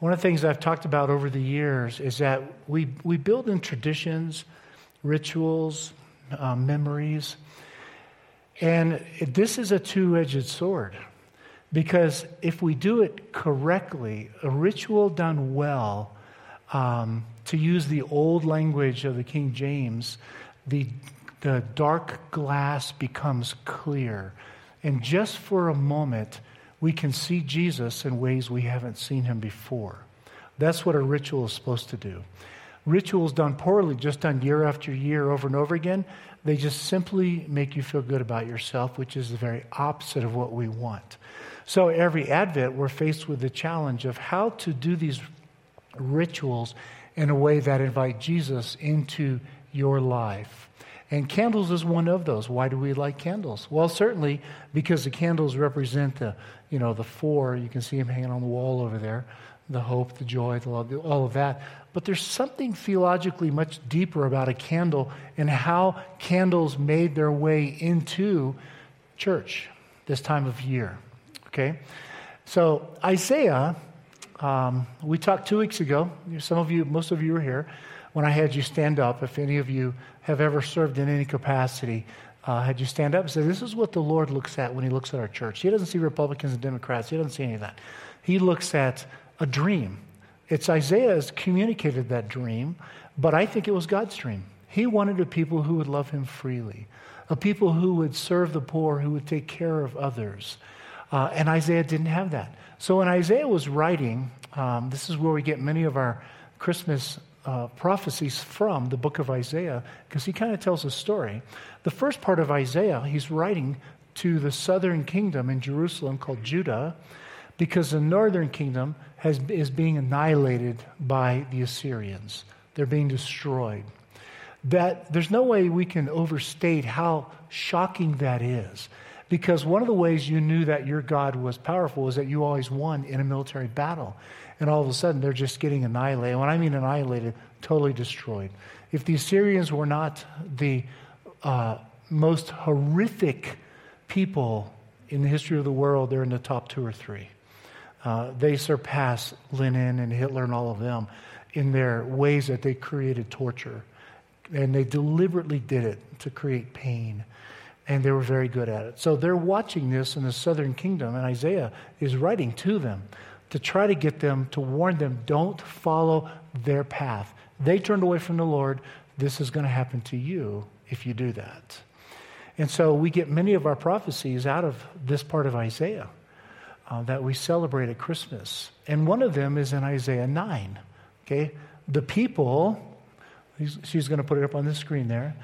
One of the things I've talked about over the years is that we, we build in traditions, rituals, uh, memories. And this is a two edged sword because if we do it correctly, a ritual done well, um, to use the old language of the King James, the, the dark glass becomes clear. And just for a moment, we can see Jesus in ways we haven't seen him before. That's what a ritual is supposed to do. Rituals done poorly, just done year after year over and over again, they just simply make you feel good about yourself, which is the very opposite of what we want. So every Advent, we're faced with the challenge of how to do these rituals in a way that invite Jesus into your life. And candles is one of those. Why do we like candles? Well, certainly because the candles represent the, you know, the four. You can see them hanging on the wall over there. The hope, the joy, the love, all of that. But there's something theologically much deeper about a candle and how candles made their way into church this time of year. Okay? So, Isaiah, um, we talked two weeks ago. Some of you, most of you were here when I had you stand up. If any of you have ever served in any capacity, uh, had you stand up and say, This is what the Lord looks at when He looks at our church. He doesn't see Republicans and Democrats, He doesn't see any of that. He looks at a dream. It's Isaiah has communicated that dream, but I think it was God's dream. He wanted a people who would love Him freely, a people who would serve the poor, who would take care of others. Uh, and Isaiah didn't have that. So when Isaiah was writing, um, this is where we get many of our Christmas uh, prophecies from the book of Isaiah because he kind of tells a story. The first part of Isaiah, he's writing to the southern kingdom in Jerusalem called Judah because the northern kingdom has, is being annihilated by the Assyrians. They're being destroyed. That there's no way we can overstate how shocking that is. Because one of the ways you knew that your God was powerful is that you always won in a military battle and all of a sudden they're just getting annihilated. When I mean annihilated, totally destroyed. If the Assyrians were not the uh, most horrific people in the history of the world, they're in the top two or three. Uh, they surpass Lenin and Hitler and all of them in their ways that they created torture. And they deliberately did it to create pain. And they were very good at it. So they're watching this in the southern kingdom, and Isaiah is writing to them to try to get them, to warn them, don't follow their path. They turned away from the Lord. This is going to happen to you if you do that. And so we get many of our prophecies out of this part of Isaiah uh, that we celebrate at Christmas. And one of them is in Isaiah 9. Okay? The people, she's going to put it up on the screen there.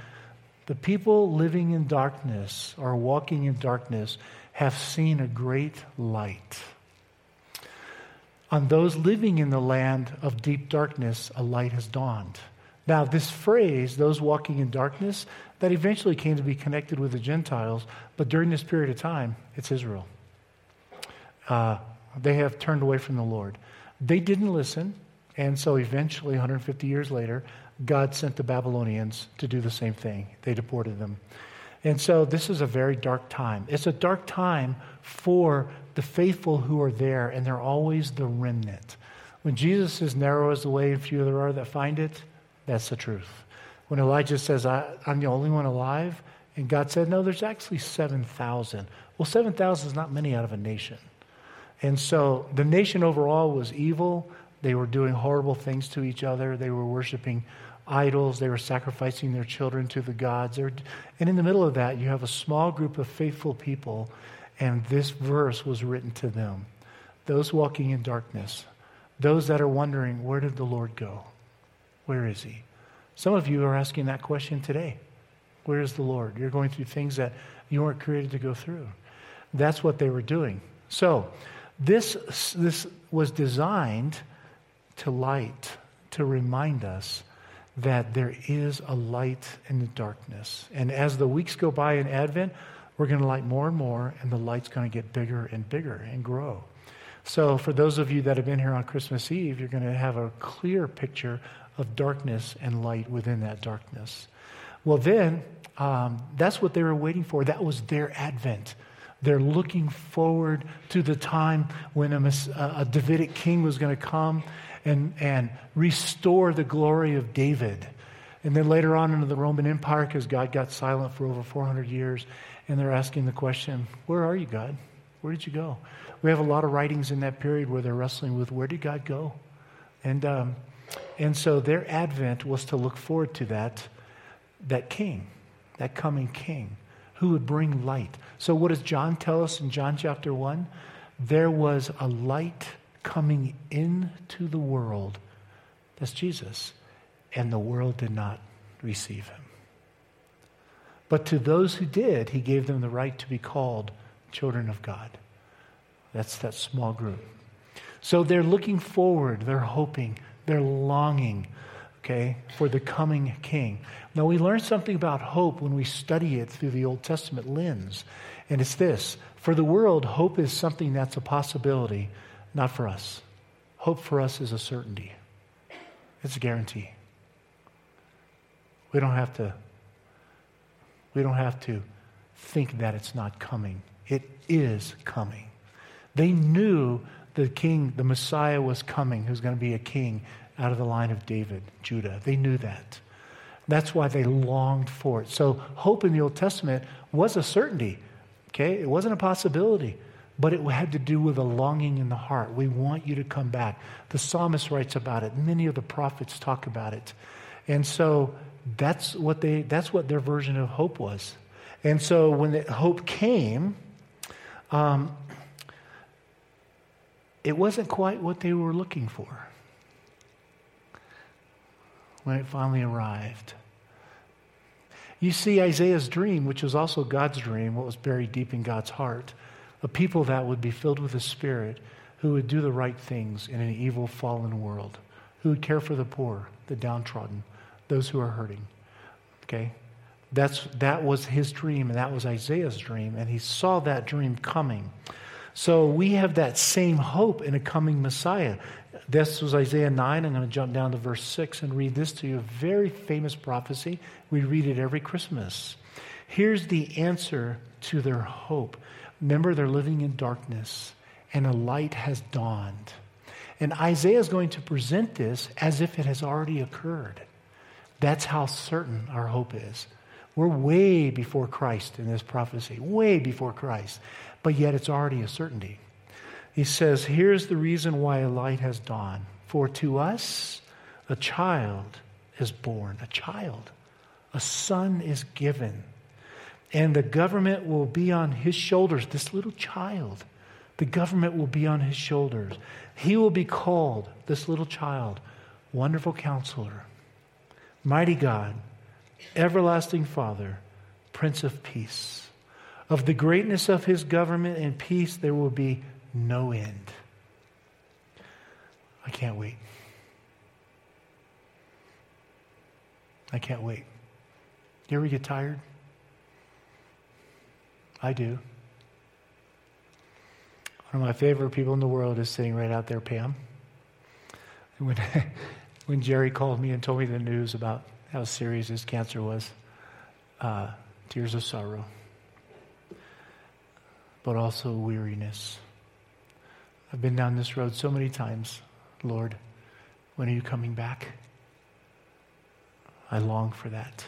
The people living in darkness or walking in darkness have seen a great light. On those living in the land of deep darkness, a light has dawned. Now, this phrase, those walking in darkness, that eventually came to be connected with the Gentiles, but during this period of time, it's Israel. Uh, they have turned away from the Lord. They didn't listen, and so eventually, 150 years later, God sent the Babylonians to do the same thing. They deported them. And so this is a very dark time. It's a dark time for the faithful who are there, and they're always the remnant. When Jesus says, Narrow is the way, and few there are that find it, that's the truth. When Elijah says, I, am the only one alive, and God said, No, there's actually 7,000. Well, 7,000 is not many out of a nation. And so the nation overall was evil. They were doing horrible things to each other. They were worshiping idols. They were sacrificing their children to the gods. Were, and in the middle of that, you have a small group of faithful people and this verse was written to them those walking in darkness, those that are wondering, where did the Lord go? Where is He? Some of you are asking that question today. Where is the Lord? You're going through things that you weren't created to go through. That's what they were doing. So, this, this was designed to light, to remind us that there is a light in the darkness. And as the weeks go by in Advent, we're going to light more and more, and the light's going to get bigger and bigger and grow. So, for those of you that have been here on Christmas Eve, you're going to have a clear picture of darkness and light within that darkness. Well, then, um, that's what they were waiting for. That was their advent. They're looking forward to the time when a, a Davidic king was going to come and, and restore the glory of David. And then later on into the Roman Empire, because God got silent for over 400 years, and they're asking the question, Where are you, God? Where did you go? We have a lot of writings in that period where they're wrestling with where did God go? And, um, and so their advent was to look forward to that, that king, that coming king who would bring light. So, what does John tell us in John chapter 1? There was a light coming into the world. That's Jesus. And the world did not receive him. But to those who did, he gave them the right to be called children of God. That's that small group. So they're looking forward, they're hoping, they're longing, okay, for the coming king. Now, we learn something about hope when we study it through the Old Testament lens, and it's this for the world, hope is something that's a possibility, not for us. Hope for us is a certainty, it's a guarantee. We don't have to. We don't have to think that it's not coming. It is coming. They knew the king, the Messiah was coming, who's going to be a king out of the line of David, Judah. They knew that. That's why they longed for it. So hope in the Old Testament was a certainty. Okay? It wasn't a possibility, but it had to do with a longing in the heart. We want you to come back. The psalmist writes about it. Many of the prophets talk about it. And so that's what they that's what their version of hope was. And so when the hope came, um, it wasn't quite what they were looking for when it finally arrived. You see Isaiah's dream, which was also God's dream, what was buried deep in God's heart, a people that would be filled with the Spirit, who would do the right things in an evil, fallen world, who would care for the poor, the downtrodden, those who are hurting. Okay? That's, that was his dream, and that was Isaiah's dream, and he saw that dream coming. So we have that same hope in a coming Messiah. This was Isaiah 9. I'm going to jump down to verse 6 and read this to you. A very famous prophecy. We read it every Christmas. Here's the answer to their hope. Remember, they're living in darkness, and a light has dawned. And Isaiah is going to present this as if it has already occurred. That's how certain our hope is. We're way before Christ in this prophecy, way before Christ but yet it's already a certainty. He says, Here's the reason why a light has dawned. For to us a child is born, a child, a son is given, and the government will be on his shoulders. This little child, the government will be on his shoulders. He will be called, this little child, Wonderful Counselor, Mighty God, Everlasting Father, Prince of Peace. Of the greatness of his government and peace, there will be no end. I can't wait. I can't wait. You ever get tired? I do. One of my favorite people in the world is sitting right out there, Pam. When, when Jerry called me and told me the news about how serious his cancer was, uh, tears of sorrow but also weariness. I've been down this road so many times. Lord, when are you coming back? I long for that.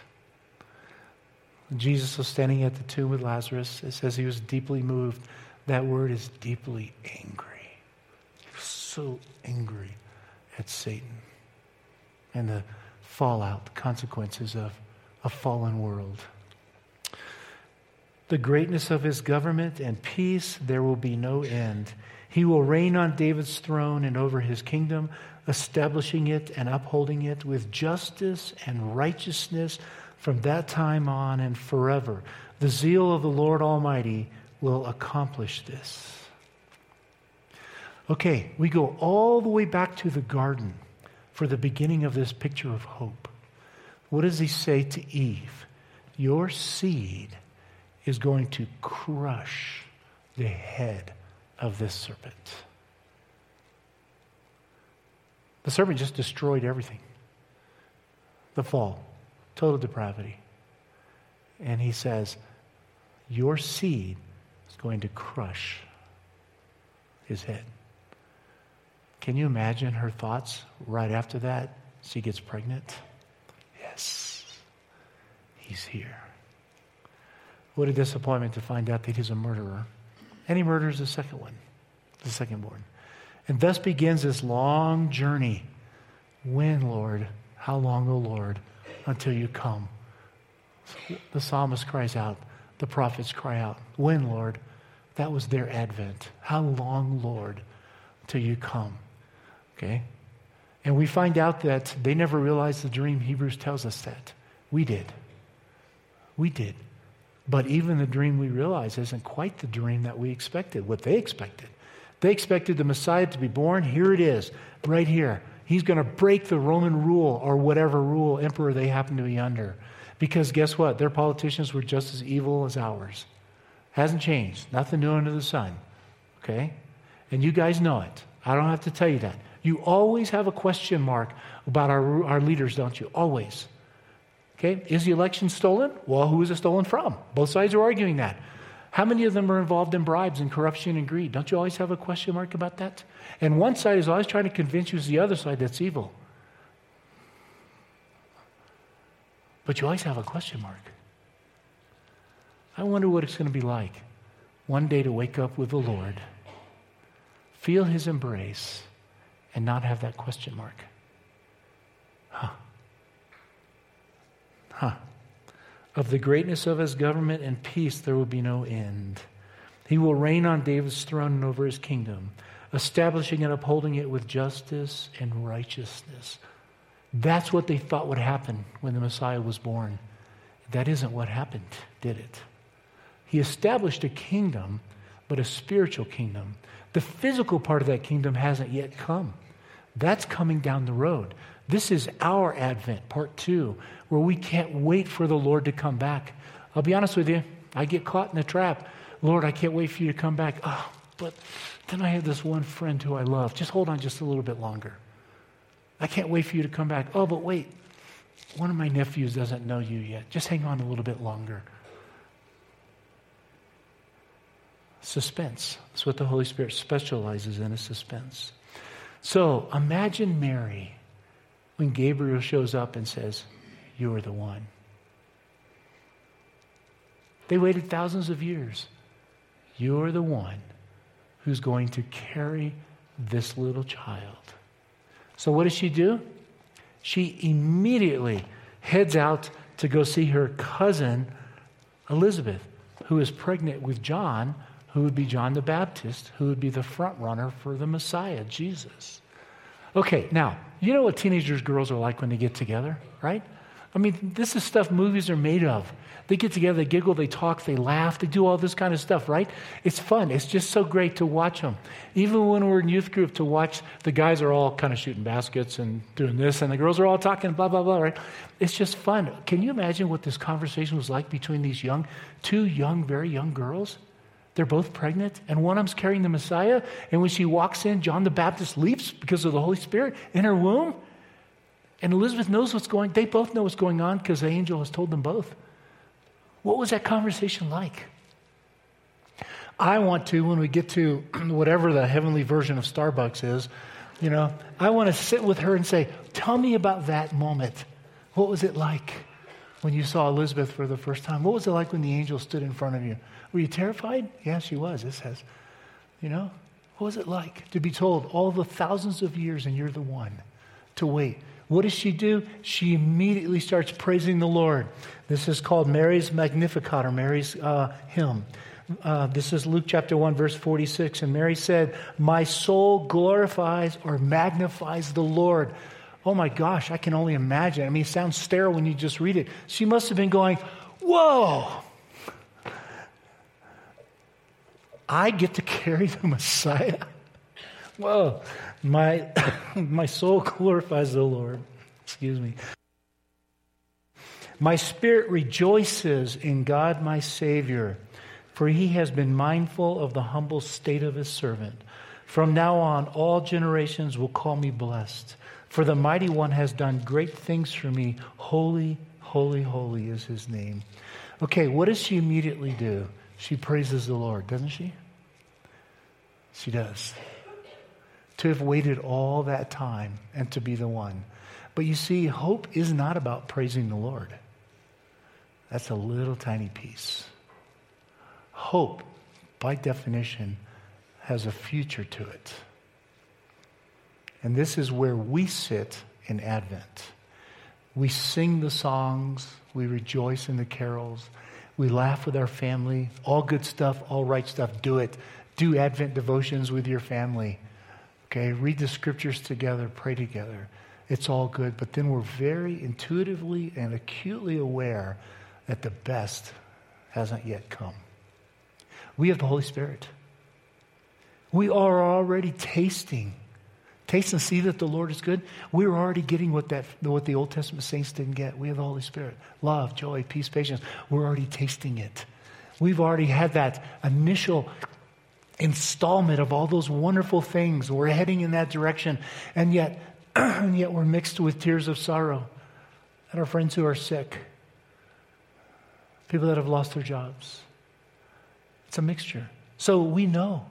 Jesus was standing at the tomb with Lazarus, it says he was deeply moved. That word is deeply angry. So angry at Satan and the fallout, the consequences of a fallen world the greatness of his government and peace, there will be no end. He will reign on David's throne and over his kingdom, establishing it and upholding it with justice and righteousness from that time on and forever. The zeal of the Lord Almighty will accomplish this. Okay, we go all the way back to the garden for the beginning of this picture of hope. What does he say to Eve? Your seed is going to crush the head of this serpent. The serpent just destroyed everything. The fall, total depravity. And he says, Your seed is going to crush his head. Can you imagine her thoughts right after that? She gets pregnant. Yes, he's here. What a disappointment to find out that he's a murderer. And he murders the second one, the second born. And thus begins this long journey. When, Lord? How long, O Lord, until you come? The psalmist cries out, the prophets cry out, When, Lord? That was their advent. How long, Lord, till you come? Okay? And we find out that they never realized the dream. Hebrews tells us that. We did. We did. But even the dream we realize isn't quite the dream that we expected, what they expected. They expected the Messiah to be born. Here it is, right here. He's going to break the Roman rule or whatever rule emperor they happen to be under. Because guess what? Their politicians were just as evil as ours. Hasn't changed. Nothing new under the sun. Okay? And you guys know it. I don't have to tell you that. You always have a question mark about our, our leaders, don't you? Always. Okay? Is the election stolen? Well, who is it stolen from? Both sides are arguing that. How many of them are involved in bribes and corruption and greed? Don't you always have a question mark about that? And one side is always trying to convince you it's the other side that's evil. But you always have a question mark. I wonder what it's going to be like one day to wake up with the Lord, feel his embrace, and not have that question mark. Huh. Huh. Of the greatness of his government and peace, there will be no end. He will reign on David's throne and over his kingdom, establishing and upholding it with justice and righteousness. That's what they thought would happen when the Messiah was born. That isn't what happened, did it? He established a kingdom, but a spiritual kingdom. The physical part of that kingdom hasn't yet come. That's coming down the road. This is our Advent, part two, where we can't wait for the Lord to come back. I'll be honest with you, I get caught in a trap. Lord, I can't wait for you to come back. Oh, but then I have this one friend who I love. Just hold on just a little bit longer. I can't wait for you to come back. Oh, but wait, one of my nephews doesn't know you yet. Just hang on a little bit longer. Suspense. That's what the Holy Spirit specializes in, is suspense. So imagine Mary when Gabriel shows up and says, You are the one. They waited thousands of years. You're the one who's going to carry this little child. So, what does she do? She immediately heads out to go see her cousin, Elizabeth, who is pregnant with John, who would be John the Baptist, who would be the front runner for the Messiah, Jesus. Okay, now, you know what teenagers' girls are like when they get together, right? I mean, this is stuff movies are made of. They get together, they giggle, they talk, they laugh, they do all this kind of stuff, right? It's fun. It's just so great to watch them. Even when we're in youth group, to watch the guys are all kind of shooting baskets and doing this, and the girls are all talking, blah, blah, blah, right? It's just fun. Can you imagine what this conversation was like between these young, two young, very young girls? They're both pregnant, and one of them's carrying the Messiah. And when she walks in, John the Baptist leaps because of the Holy Spirit in her womb. And Elizabeth knows what's going They both know what's going on because the angel has told them both. What was that conversation like? I want to, when we get to whatever the heavenly version of Starbucks is, you know, I want to sit with her and say, Tell me about that moment. What was it like when you saw Elizabeth for the first time? What was it like when the angel stood in front of you? Were you terrified? Yeah, she was, it says. You know, what was it like to be told all the thousands of years and you're the one to wait? What does she do? She immediately starts praising the Lord. This is called Mary's Magnificat or Mary's uh, hymn. Uh, this is Luke chapter 1, verse 46. And Mary said, My soul glorifies or magnifies the Lord. Oh my gosh, I can only imagine. I mean, it sounds sterile when you just read it. She must have been going, Whoa, I get to carry the Messiah. Whoa, my, my soul glorifies the Lord. Excuse me. My spirit rejoices in God my Savior, for he has been mindful of the humble state of his servant. From now on, all generations will call me blessed, for the mighty one has done great things for me. Holy, holy, holy is his name. Okay, what does she immediately do? She praises the Lord, doesn't she? She does. To have waited all that time and to be the one. But you see, hope is not about praising the Lord. That's a little tiny piece. Hope, by definition, has a future to it. And this is where we sit in Advent. We sing the songs, we rejoice in the carols, we laugh with our family. All good stuff, all right stuff, do it. Do Advent devotions with your family. Okay, read the scriptures together, pray together. It's all good, but then we're very intuitively and acutely aware that the best hasn't yet come. We have the Holy Spirit. We are already tasting Taste and see that the Lord is good. We're already getting what, that, what the Old Testament saints didn't get. We have the Holy Spirit love, joy, peace, patience. We're already tasting it. We've already had that initial installment of all those wonderful things. We're heading in that direction. And yet, and yet we're mixed with tears of sorrow at our friends who are sick, people that have lost their jobs. It's a mixture. So we know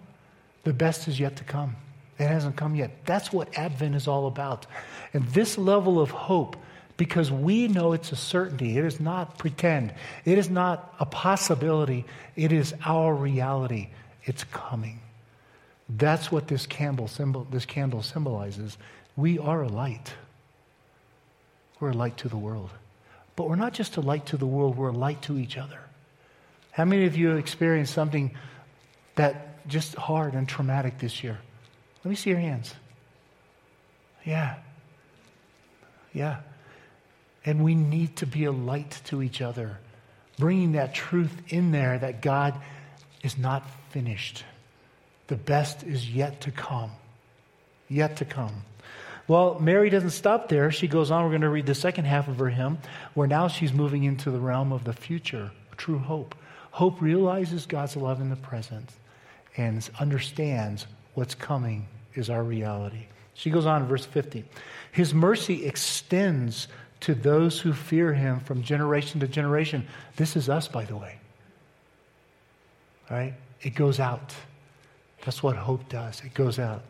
the best is yet to come. It hasn't come yet. That's what Advent is all about. And this level of hope, because we know it's a certainty, it is not pretend, it is not a possibility, it is our reality. It's coming. That's what this candle, symbol, this candle symbolizes. We are a light. We're a light to the world. But we're not just a light to the world, we're a light to each other. How many of you have experienced something that just hard and traumatic this year? Let me see your hands. Yeah. Yeah. And we need to be a light to each other, bringing that truth in there that God is not finished. The best is yet to come. Yet to come. Well, Mary doesn't stop there. She goes on. We're going to read the second half of her hymn, where now she's moving into the realm of the future, true hope. Hope realizes God's love in the present and understands what's coming is our reality. She goes on in verse 50. His mercy extends to those who fear him from generation to generation. This is us, by the way. All right? It goes out. That's what hope does. It goes out.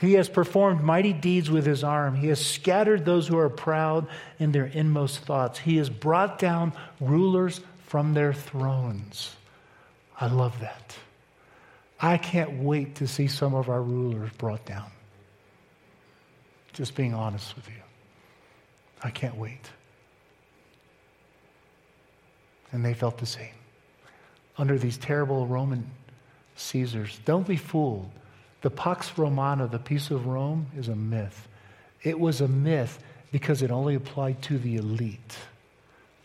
He has performed mighty deeds with his arm. He has scattered those who are proud in their inmost thoughts. He has brought down rulers from their thrones. I love that. I can't wait to see some of our rulers brought down. Just being honest with you. I can't wait. And they felt the same. Under these terrible Roman Caesars. Don't be fooled. The Pax Romana, the peace of Rome, is a myth. It was a myth because it only applied to the elite.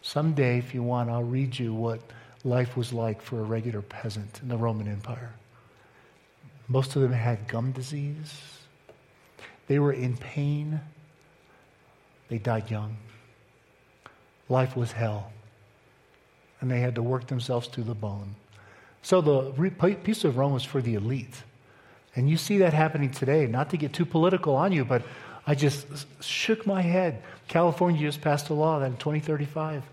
Someday, if you want, I'll read you what life was like for a regular peasant in the Roman Empire. Most of them had gum disease. They were in pain. They died young. Life was hell. And they had to work themselves to the bone. So the peace of Rome was for the elite. And you see that happening today. Not to get too political on you, but I just shook my head. California just passed a law that in 2035,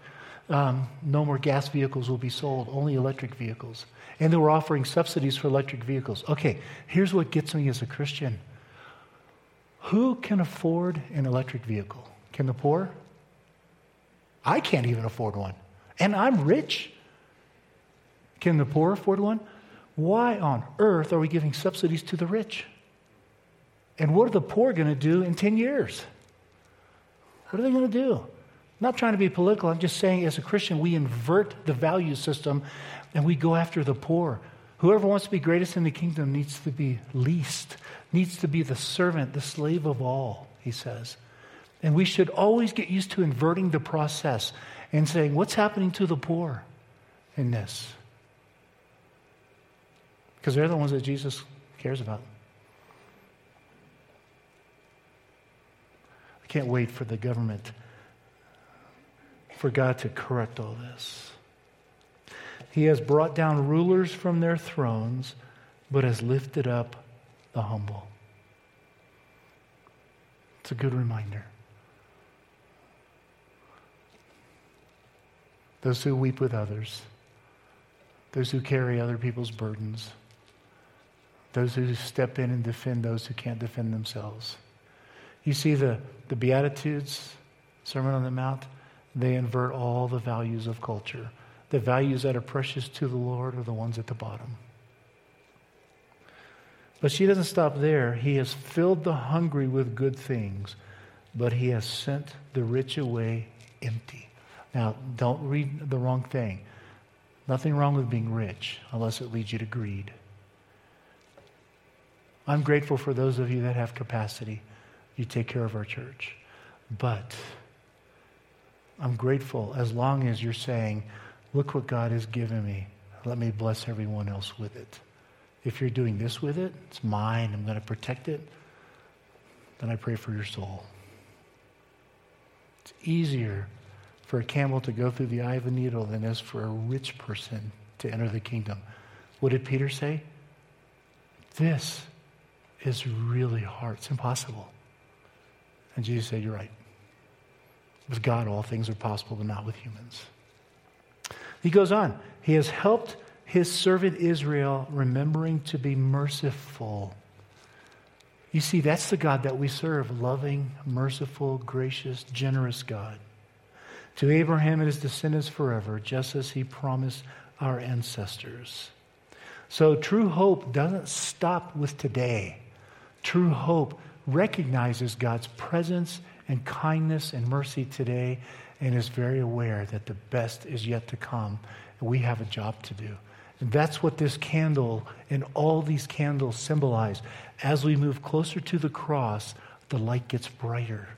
um, no more gas vehicles will be sold, only electric vehicles. And they were offering subsidies for electric vehicles. Okay, here's what gets me as a Christian who can afford an electric vehicle? Can the poor? I can't even afford one. And I'm rich. Can the poor afford one? Why on earth are we giving subsidies to the rich? And what are the poor going to do in 10 years? What are they going to do? Not trying to be political. I'm just saying, as a Christian, we invert the value system and we go after the poor. Whoever wants to be greatest in the kingdom needs to be least, needs to be the servant, the slave of all, he says. And we should always get used to inverting the process and saying, what's happening to the poor in this? Because they're the ones that Jesus cares about. I can't wait for the government, for God to correct all this. He has brought down rulers from their thrones, but has lifted up the humble. It's a good reminder. Those who weep with others, those who carry other people's burdens, those who step in and defend those who can't defend themselves. You see the, the Beatitudes, Sermon on the Mount, they invert all the values of culture. The values that are precious to the Lord are the ones at the bottom. But she doesn't stop there. He has filled the hungry with good things, but he has sent the rich away empty. Now, don't read the wrong thing. Nothing wrong with being rich unless it leads you to greed. I'm grateful for those of you that have capacity. You take care of our church. But I'm grateful as long as you're saying, look what God has given me. Let me bless everyone else with it. If you're doing this with it, it's mine, I'm going to protect it, then I pray for your soul. It's easier for a camel to go through the eye of a needle than it is for a rich person to enter the kingdom. What did Peter say? This is really hard. It's impossible. And Jesus said, You're right. With God, all things are possible, but not with humans. He goes on. He has helped his servant Israel, remembering to be merciful. You see, that's the God that we serve loving, merciful, gracious, generous God. To Abraham and his descendants forever, just as he promised our ancestors. So true hope doesn't stop with today. True hope recognizes God's presence and kindness and mercy today and is very aware that the best is yet to come. We have a job to do. And that's what this candle and all these candles symbolize. As we move closer to the cross, the light gets brighter.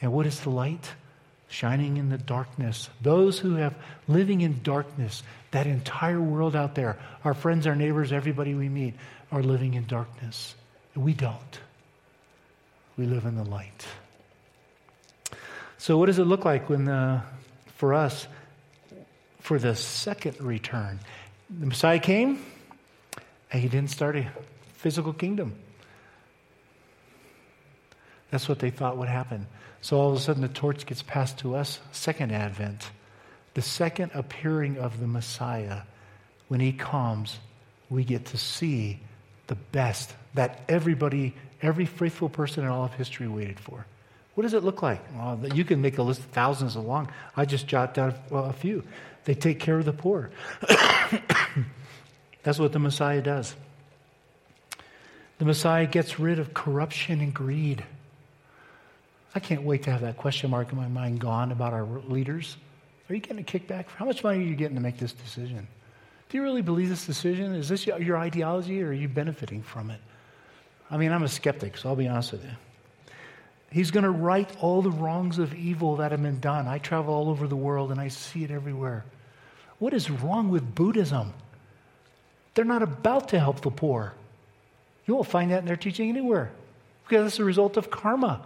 And what is the light? Shining in the darkness. Those who have living in darkness, that entire world out there, our friends, our neighbors, everybody we meet, are living in darkness. We don't. We live in the light. So, what does it look like when, uh, for us, for the second return? The Messiah came, and he didn't start a physical kingdom. That's what they thought would happen. So all of a sudden, the torch gets passed to us. Second Advent, the second appearing of the Messiah. When he comes, we get to see the best that everybody, every faithful person in all of history waited for. What does it look like? Well, you can make a list of thousands along. I just jot down a few. They take care of the poor. That's what the Messiah does. The Messiah gets rid of corruption and greed. I can't wait to have that question mark in my mind gone about our leaders. Are you getting a kickback? How much money are you getting to make this decision? Do you really believe this decision? Is this your ideology or are you benefiting from it? I mean, I'm a skeptic, so I'll be honest with you. He's going to right all the wrongs of evil that have been done. I travel all over the world and I see it everywhere. What is wrong with Buddhism? They're not about to help the poor. You won't find that in their teaching anywhere because it's a result of karma.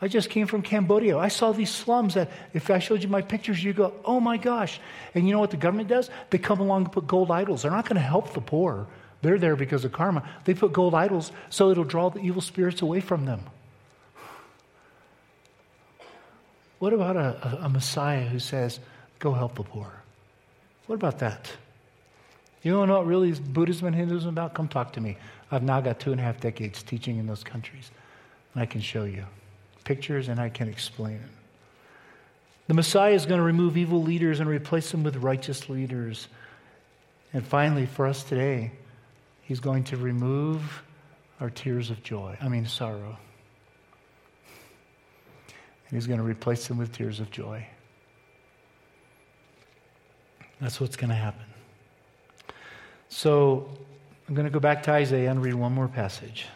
I just came from Cambodia. I saw these slums that if I showed you my pictures, you go, oh my gosh. And you know what the government does? They come along and put gold idols. They're not going to help the poor. They're there because of karma. They put gold idols so it'll draw the evil spirits away from them. What about a, a, Messiah who says, go help the poor? What about that? You know what really is Buddhism and Hinduism about? Come talk to me. I've now got two and a half decades teaching in those countries. And I can show you pictures and I can explain it. The Messiah is going to remove evil leaders and replace them with righteous leaders. And finally, for us today, he's going to remove our tears of joy, I mean, sorrow. And he's going to replace them with tears of joy. That's what's going to happen. So I'm going to go back to Isaiah and read one more passage.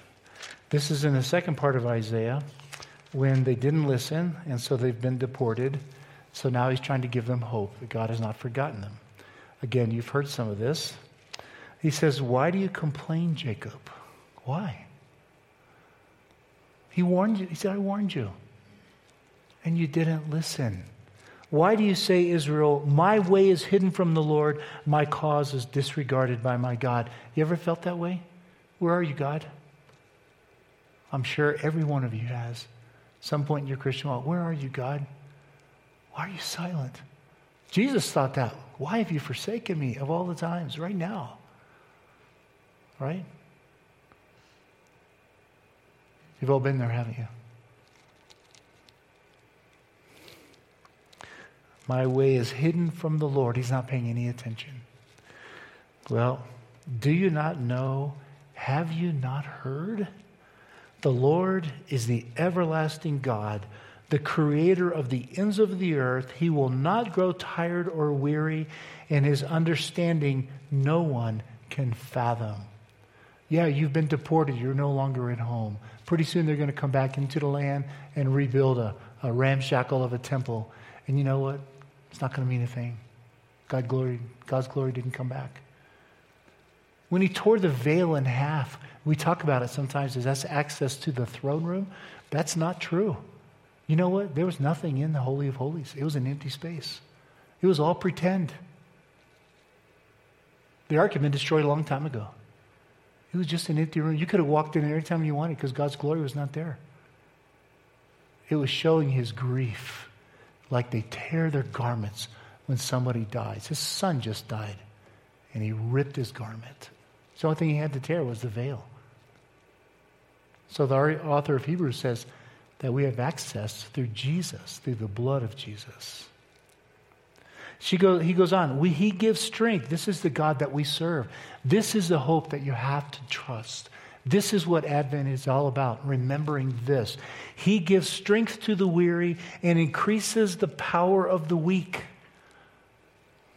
This is in the second part of Isaiah when they didn't listen, and so they've been deported. So now he's trying to give them hope that God has not forgotten them. Again, you've heard some of this. He says, Why do you complain, Jacob? Why? He warned you. He said, I warned you and you didn't listen. Why do you say, Israel, my way is hidden from the Lord, my cause is disregarded by my God? You ever felt that way? Where are you, God? I'm sure every one of you has. Some point in your Christian walk, where are you, God? Why are you silent? Jesus thought that. Why have you forsaken me of all the times? Right now. Right? You've all been there, haven't you? My way is hidden from the Lord. He's not paying any attention. Well, do you not know? Have you not heard? The Lord is the everlasting God, the creator of the ends of the earth. He will not grow tired or weary, and his understanding no one can fathom. Yeah, you've been deported. You're no longer at home. Pretty soon they're going to come back into the land and rebuild a, a ramshackle of a temple. And you know what? It's not going to mean a thing. God glory, God's glory didn't come back. When he tore the veil in half, we talk about it sometimes as that's access to the throne room. That's not true. You know what? There was nothing in the Holy of Holies, it was an empty space. It was all pretend. The ark had been destroyed a long time ago. It was just an empty room. You could have walked in every time you wanted because God's glory was not there. It was showing his grief, like they tear their garments when somebody dies. His son just died, and he ripped his garment. The only thing he had to tear was the veil. So the author of Hebrews says that we have access through Jesus, through the blood of Jesus. She go, he goes on, we, He gives strength. This is the God that we serve. This is the hope that you have to trust. This is what Advent is all about, remembering this. He gives strength to the weary and increases the power of the weak.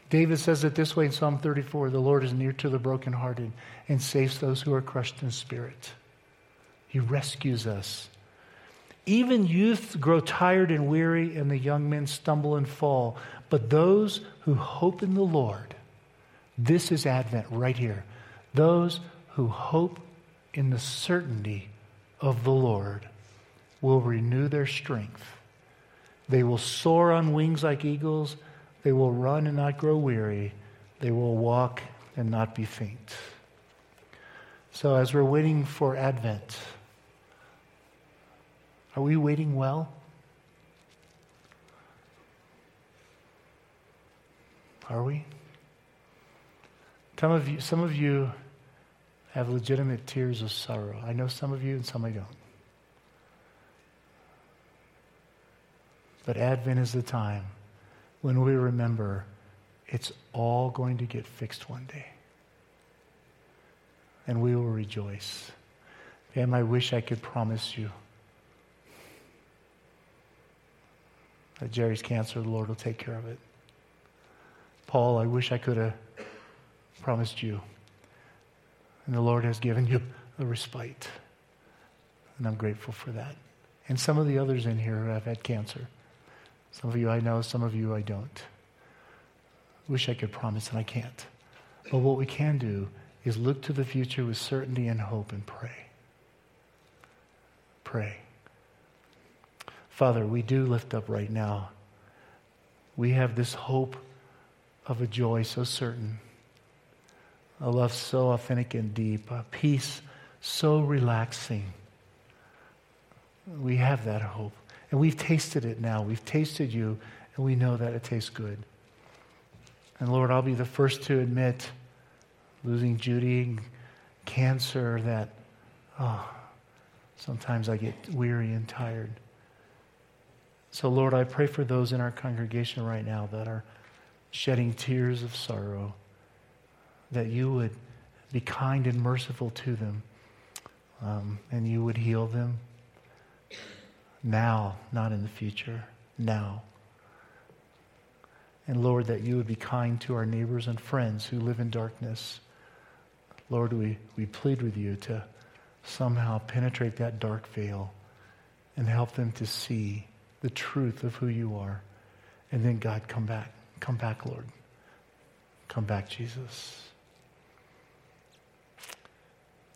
David says it this way in Psalm 34 The Lord is near to the brokenhearted and saves those who are crushed in spirit. He rescues us. Even youth grow tired and weary, and the young men stumble and fall. But those who hope in the Lord, this is Advent right here. Those who hope in the certainty of the Lord will renew their strength. They will soar on wings like eagles. They will run and not grow weary. They will walk and not be faint. So, as we're waiting for Advent, are we waiting well? Are we? Some of you, some of you have legitimate tears of sorrow. I know some of you and some I don't. But Advent is the time when we remember it's all going to get fixed one day. And we will rejoice. And I wish I could promise you that Jerry's cancer, the Lord will take care of it. Paul, I wish I could have promised you. And the Lord has given you a respite. And I'm grateful for that. And some of the others in here have had cancer. Some of you I know, some of you I don't. Wish I could promise, and I can't. But what we can do is look to the future with certainty and hope and pray. Pray. Father, we do lift up right now. We have this hope of a joy so certain, a love so authentic and deep, a peace so relaxing. We have that hope. And we've tasted it now. We've tasted you, and we know that it tastes good. And Lord, I'll be the first to admit, losing Judy, cancer, that, oh, sometimes I get weary and tired. So, Lord, I pray for those in our congregation right now that are shedding tears of sorrow, that you would be kind and merciful to them, um, and you would heal them now, not in the future, now. And Lord, that you would be kind to our neighbors and friends who live in darkness. Lord, we, we plead with you to somehow penetrate that dark veil and help them to see the truth of who you are. And then, God, come back. Come back, Lord. Come back, Jesus.